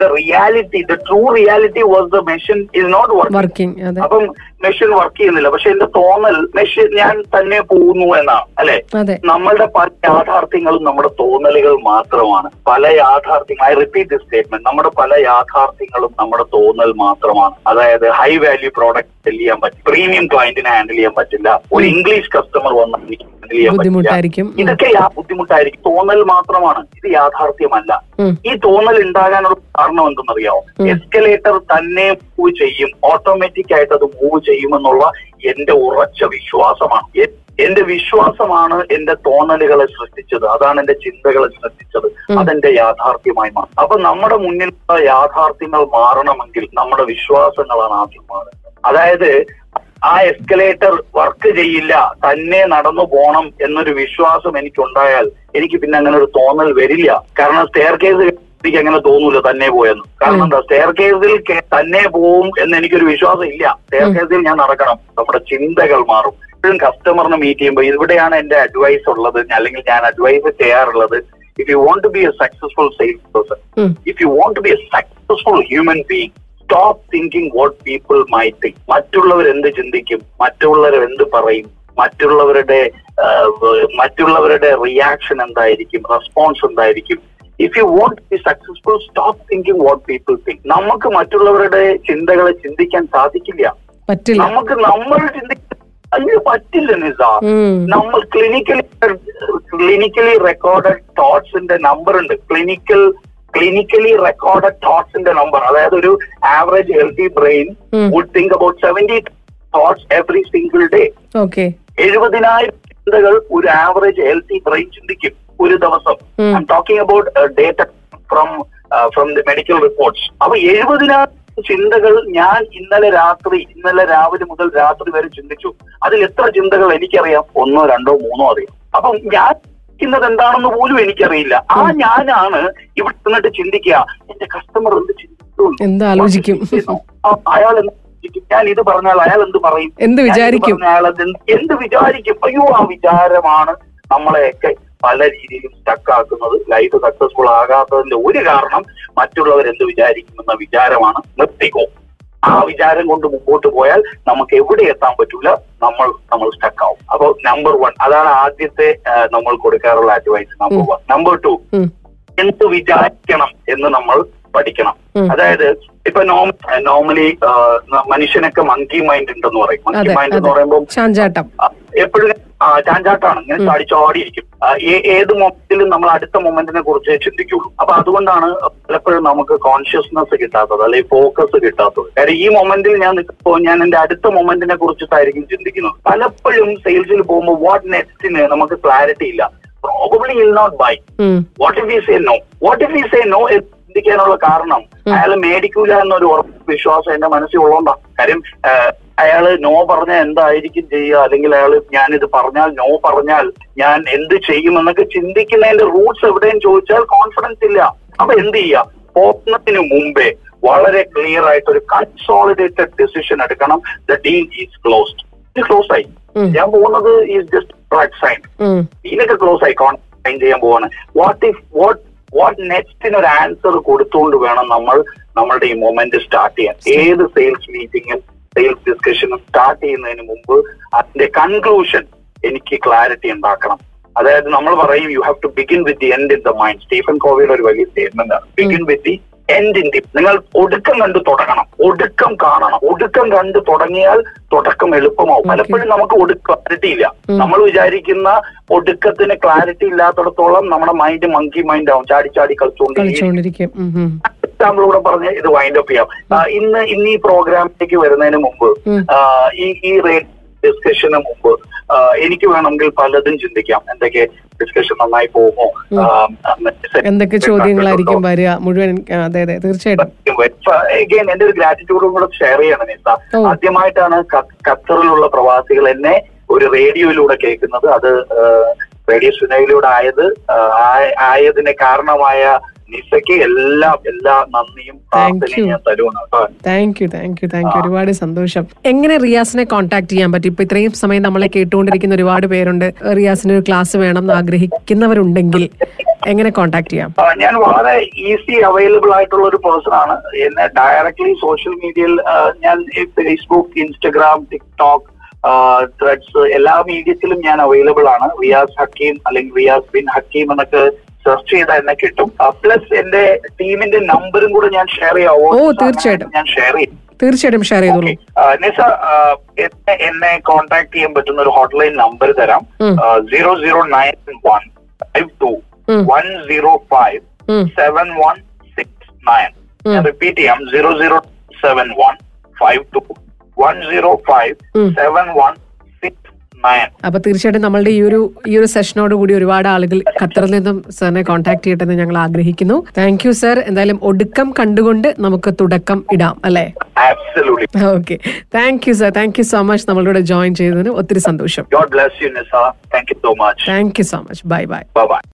the reality the true reality was the machine is not work working അപ്പം മെഷീൻ വർക്ക് ചെയ്യുന്നില്ല. പക്ഷെ എന്റെ തോന്നൽ മെഷീൻ ഞാൻ തന്നെ പോകുന്നു എന്നാണ് അല്ലെ? നമ്മളുടെ പല യാഥാർത്ഥ്യങ്ങളും നമ്മുടെ തോന്നലുകൾ മാത്രമാണ്. പല യാഥാർത്ഥ്യങ്ങൾ ഐ റിപ്പീറ്റ് ദിസ് സ്റ്റേറ്റ്മെന്റ് നമ്മുടെ പല യാഥാർത്ഥ്യങ്ങളും നമ്മുടെ തോന്നൽ മാത്രമാണ്. അതായത് ഹൈ വാല്യൂ പ്രോഡക്റ്റ് സെൽ ചെയ്യാൻ പറ്റും പ്രീമിയം ക്ലയന്റിനെ ഹാൻഡിൽ ചെയ്യാൻ പറ്റില്ല. ഒരു ഇംഗ്ലീഷ് കസ്റ്റമർ വന്നാൽ എനിക്ക് ഹാൻഡിൽ ചെയ്യാൻ പറ്റില്ല. ഇതൊക്കെ ആ ബുദ്ധിമുട്ടായിരിക്കും. തോന്നൽ മാത്രമാണ്. ഇത് യാഥാർത്ഥ്യമല്ല. ഈ തോന്നൽ ഉണ്ടാകാനുള്ള കാരണം എന്തെന്നറിയാമോ. എസ്കലേറ്റർ തന്നെ മൂവ് ചെയ്യും. ഓട്ടോമാറ്റിക് ആയിട്ട് അത് മൂവ് ചെയ്യുമെന്നുള്ള എന്റെ ഉറച്ച വിശ്വാസമാണ്. എന്റെ വിശ്വാസമാണ് എന്റെ തോന്നലുകളെ സൃഷ്ടിച്ചത്. അതാണ് എന്റെ ചിന്തകളെ സൃഷ്ടിച്ചത്. അതെന്റെ യാഥാർത്ഥ്യമായി മാറും. അപ്പൊ നമ്മുടെ മുന്നിലുള്ള യാഥാർത്ഥ്യങ്ങൾ മാറണമെങ്കിൽ നമ്മുടെ വിശ്വാസങ്ങളാണ് ആദ്യം മാറുന്നത് അതായത് ആ എസ്കലേറ്റർ വർക്ക് ചെയ്യില്ല തന്നെ നടന്നു പോണം എന്നൊരു വിശ്വാസം എനിക്കുണ്ടായാൽ എനിക്ക് പിന്നെ അങ്ങനെ ഒരു തോന്നൽ വരില്ല. കാരണം സ്റ്റെയർ കേസ് എനിക്ക് അങ്ങനെ തോന്നൂല തന്നെ പോയെന്ന്. കാരണം എന്താ സ്റ്റെയർ കേസിൽ തന്നെ പോവും എന്ന് എനിക്കൊരു വിശ്വാസം ഇല്ല സ്റ്റെയർ കേസിൽ ഞാൻ നടക്കണം. നമ്മുടെ ചിന്തകൾ മാറും. എപ്പോഴും കസ്റ്റമറിനെ മീറ്റ് ചെയ്യുമ്പോൾ ഇവിടെയാണ് എന്റെ അഡ്വൈസ് ഉള്ളത്. അല്ലെങ്കിൽ ഞാൻ അഡ്വൈസ് ചെയ്യാറുള്ളത്. If you want to be a successful sales person if you want to be a successful human being stop thinking what people might think. മറ്റുള്ളവർ എന്ത് ചിന്തിക്കും? മറ്റുള്ളവർ എന്ത് പറയും? മറ്റുള്ളവരുടെ മറ്റുള്ളവരുടെ റിയാക്ഷൻ എന്തായിരിക്കും? റെസ്പോൺസ് എന്തായിരിക്കും? If you want be successful stop thinking what people think നമുക്ക് മറ്റുള്ളവരുടെ ചിന്തകളെ ചിന്തിക്കാൻ സാധിക്കില്ല. നമുക്ക് നമ്മൾ ചിന്തിക്കാൻ അതിന് പറ്റില്ല നിസാ. നമ്മൾ ക്ലിനിക്കലി ക്ലിനിക്കലി റെക്കോർഡഡ് തോട്ട്സിന്റെ നമ്പർ ഉണ്ട്. ക്ലിനിക്കൽ ക്ലിനിക്കലി റെക്കോർഡഡ് തോട്ട്സിന്റെ നമ്പർ അതായത് ഒരു average healthy brain. Would think about seventy thoughts every single day എഴുപതിനായിരം ചിന്തകൾ ഒരു ആവറേജ് ഹെൽത്തി ബ്രെയിൻ ചിന്തിക്കും. ഒരു ദിവസം. Talking about data from from the medical reports അപ്പൊ എഴുപതിനായിരം ചിന്തകൾ ഞാൻ ഇന്നലെ രാത്രി ഇന്നലെ രാവിലെ മുതൽ രാത്രി വരെ ചിന്തിച്ചു. അതിൽ എത്ര ചിന്തകൾ എനിക്കറിയാം? ഒന്നോ രണ്ടോ മൂന്നോ അറിയാം. അപ്പം ഞാൻ ചിന്തിക്കുന്നത് എന്താണെന്ന് പോലും എനിക്കറിയില്ല. ആ ഞാനാണ് ഇവിടെ നിന്നിട്ട് ചിന്തിക്കുക. എന്റെ കസ്റ്റമർ എന്ത് ചിന്തിച്ചു അയാൾ? ഞാൻ ഇത് പറഞ്ഞാൽ അയാൾ എന്ത് പറയും? എന്ത് വിചാരിക്കും? അയാൾ എന്ത് എന്ത് വിചാരിക്കും? അയ്യോ ആ വിചാരമാണ് നമ്മളെയൊക്കെ പല രീതിയിലും സ്റ്റക്ക് ആക്കുന്നത് ലൈഫ് സക്സസ്ഫുൾ ആകാത്തതിന്റെ ഒരു കാരണം മറ്റുള്ളവർ എന്ത് വിചാരിക്കുമെന്ന വിചാരമാണ് നിർത്തിക്കോ. ആ വിചാരം കൊണ്ട് മുമ്പോട്ട് പോയാൽ നമുക്ക് എവിടെ എത്താൻ പറ്റില്ല നമ്മൾ നമ്മൾ സ്റ്റക്ക് ആവും. അപ്പൊ നമ്പർ വൺ അതാണ് ആദ്യത്തെ നമ്മൾ കൊടുക്കാറുള്ള advice number one number two എന്ത് വിചാരിക്കണം എന്ന് നമ്മൾ പഠിക്കണം. അതായത് ഇപ്പൊ നോർമലി മനുഷ്യനൊക്കെ മങ്കി മൈൻഡ് ഉണ്ടെന്ന് പറയും. മങ്കി മൈൻഡ് എന്ന് പറയുമ്പോൾ എപ്പോഴും ചാഞ്ചാട്ടാണ് ഇങ്ങനെ ചാടി ചാടിയിരിക്കും ഏത് മൊമെന്റിലും നമ്മൾ അടുത്ത മൊമെന്റിനെ കുറിച്ച് ചിന്തിക്കുള്ളൂ. അപ്പൊ അതുകൊണ്ടാണ് പലപ്പോഴും നമുക്ക് കോൺഷ്യസ്നെസ് കിട്ടാത്തത് അല്ലെങ്കിൽ ഫോക്കസ് കിട്ടാത്തത്. കാര്യം ഈ മൊമെന്റിൽ ഞാൻ നിൽക്കുമ്പോൾ ഞാൻ എന്റെ അടുത്ത മൊമെന്റിനെ കുറിച്ചിട്ടായിരിക്കും ചിന്തിക്കുന്നത്. പലപ്പോഴും സെയിൽസിൽ പോകുമ്പോൾ വാട്ട് നെക്സ്റ്റിന് നമുക്ക് ക്ലാരിറ്റി ഇല്ല. Probably I'll not buy what if you say no what if you say no ചിന്തിക്കാനുള്ള കാരണം? അയാൾ മേടിക്കൂല എന്നൊരു ഉറപ്പ് വിശ്വാസം എന്റെ മനസ്സിൽ ഉള്ളതുകൊണ്ടാണ് കാര്യം അയാൾ നോ പറഞ്ഞാൽ എന്തായിരിക്കും ചെയ്യുക? അല്ലെങ്കിൽ അയാൾ ഇത് പറഞ്ഞാൽ നോ പറഞ്ഞാൽ ഞാൻ എന്ത് ചെയ്യും എന്നൊക്കെ ചിന്തിക്കുന്നതിന്റെ റൂട്ട്സ് എവിടെയും ചോദിച്ചാൽ കോൺഫിഡൻസ് ഇല്ല. അപ്പൊ എന്ത് ചെയ്യാം? പോകുന്നതിന് മുമ്പേ വളരെ ക്ലിയർ ആയിട്ട് ഒരു കൺസോളിഡേറ്റഡ് ഡിസിഷൻ എടുക്കണം. ദ ഡീൽ ഈസ് ക്ലോസ്ഡ് ഇത് ക്ലോസ് ആയി. ഞാൻ പോകുന്നത് ഈസ് ജസ്റ്റ് റൈറ്റ് സൈൻ. ഇതിനൊക്കെ ക്ലോസ് ആയി. കോൺസൈൻ ചെയ്യാൻ പോവാണ്. വാട്ട് ഇഫ് വാട്ട് വാട്ട് നെക്സ്റ്റിന് ഒരു ആൻസർ കൊടുത്തുകൊണ്ട് വേണം നമ്മൾ നമ്മളുടെ ഈ മൊമെന്റ് സ്റ്റാർട്ട് ചെയ്യാൻ. ഏത് സെയിൽസ് മീറ്റിംഗും സെയിൽസ് ഡിസ്കഷനും സ്റ്റാർട്ട് ചെയ്യുന്നതിന് മുമ്പ് അതിന്റെ കൺക്ലൂഷൻ എനിക്ക് ക്ലാരിറ്റി ഉണ്ടാക്കണം. അതായത് നമ്മൾ പറയും you have to begin with the end in the mind Stephen കോവിയുടെ ഒരു വലിയ സ്റ്റേറ്റ്മെന്റ് ആണ്. Begin with the end in the നിങ്ങൾ ഒടുക്കം കണ്ട് തുടങ്ങണം. ഒടുക്കം കാണണം. ഒടുക്കം കണ്ട് തുടങ്ങിയാൽ തുടക്കം എളുപ്പമാവും. പലപ്പോഴും നമുക്ക് ഒടുക്ക ക്ലാരിറ്റി ഇല്ല. നമ്മൾ വിചാരിക്കുന്ന ഒടുക്കത്തിന് ക്ലാരിറ്റി ഇല്ലാത്തടത്തോളം നമ്മുടെ മൈൻഡ് മങ്കി മൈൻഡ് ആവും. ചാടി ചാടി കളിച്ചുകൊണ്ട് കൂടെ പറഞ്ഞ് ഇത് വൈൻഡ് അപ്പ് ചെയ്യാം. ഇന്ന് ഇന്ന് ഈ പ്രോഗ്രാമിലേക്ക് വരുന്നതിന് മുമ്പ് ഈ ഈ റേറ്റ് ഡിസ്കഷന് മുമ്പ് എനിക്ക് വേണമെങ്കിൽ പലതും ചിന്തിക്കാം. എന്തൊക്കെ ഡിസ്കഷൻ നന്നായി പോകുമോ? എന്തൊക്കെ ചോദ്യങ്ങളായിരിക്കും വരിക? മുഴുവൻ അതെ അതെ തീർച്ചയായിട്ടും. എന്റെ ഒരു ഗ്രാറ്റിറ്റ്യൂഡും കൂടെ ഷെയർ ചെയ്യണം നിസ. ആദ്യമായിട്ടാണ് ഖത്തറിലുള്ള പ്രവാസികൾ എന്നെ ഒരു റേഡിയോയിലൂടെ കേൾക്കുന്നത്. അത് റേഡിയോ സുനയിലൂടെ ആയത് ആയതിന്റെ ആയതിന് കാരണമായ നിസയ്ക്ക് എല്ലാ എല്ലാ നന്ദിയും പ്രാർത്ഥനയും ഞാൻ തരുവാണ്. Thank you thank you thank you ഒരുപാട് സന്തോഷം. എങ്ങനെ റിയാസിനെ കോൺടാക്ട് ചെയ്യാൻ പറ്റും? ഇപ്പൊ ഇത്രയും സമയം നമ്മളെ കേട്ടുകൊണ്ടിരിക്കുന്ന ഒരുപാട് പേരുണ്ട്. റിയാസിന് ഒരു ക്ലാസ് വേണം എന്ന് ആഗ്രഹിക്കുന്നവരുണ്ടെങ്കിൽ എങ്ങനെ കോൺടാക്ട് ചെയ്യാം? ഞാൻ വളരെ ഈസി അവൈലബിൾ ആയിട്ടുള്ള ഒരു പേഴ്സൺ ആണ്. എന്നെ ഡയറക്ട്ലി സോഷ്യൽ മീഡിയയിൽ ഞാൻ ഫേസ്ബുക്ക് ഇൻസ്റ്റഗ്രാം ടിക്ടോക്ക് ത്രെഡ്സ് എല്ലാ മീഡിയത്തിലും ഞാൻ അവൈലബിൾ ആണ്. റിയാസ് ഹക്കീം അല്ലെങ്കിൽ റിയാസ് ബിൻ ഹക്കീം എന്നൊക്കെ സെർച്ച് ചെയ്താൽ എന്നെ കിട്ടും. പ്ലസ് എന്റെ ടീമിന്റെ നമ്പറും കൂടെ ഞാൻ ഷെയർ ചെയ്യാവോ ഓ, തീർച്ചയായിട്ടും. ഞാൻ ഷെയർ ചെയ്യും. തീർച്ചയായിട്ടും ഷെയർ ചെയ്തോളൂ. നിസ എന്നെ എന്നെ കോൺടാക്ട് ചെയ്യാൻ പറ്റുന്ന ഒരു ഹോട്ട്ലൈൻ നമ്പർ തരാം. Zero zero nine one five two. One zero five seven one six nine ഞാൻ റിപ്പീറ്റ് ചെയ്യാം. Zero zero seven one five two one zero five seven one അപ്പൊ തീർച്ചയായിട്ടും നമ്മളുടെ ഈ ഒരു ഈ ഒരു സെഷനോട് കൂടി ഒരുപാട് ആളുകൾ ഖത്തറിൽ നിന്നും സാറിനെ കോൺടാക്ട് ചെയ്യട്ടെ എന്ന് ഞങ്ങൾ ആഗ്രഹിക്കുന്നു. താങ്ക് യു സർ എന്തായാലും ഒടുക്കം കണ്ടുകൊണ്ട് നമുക്ക് തുടക്കം ഇടാം അല്ലേ? Okay thank you sir thank you so much നമ്മളിവിടെ ജോയിൻ ചെയ്തതിന് ഒത്തിരി സന്തോഷം. Thank you so much bye bye bye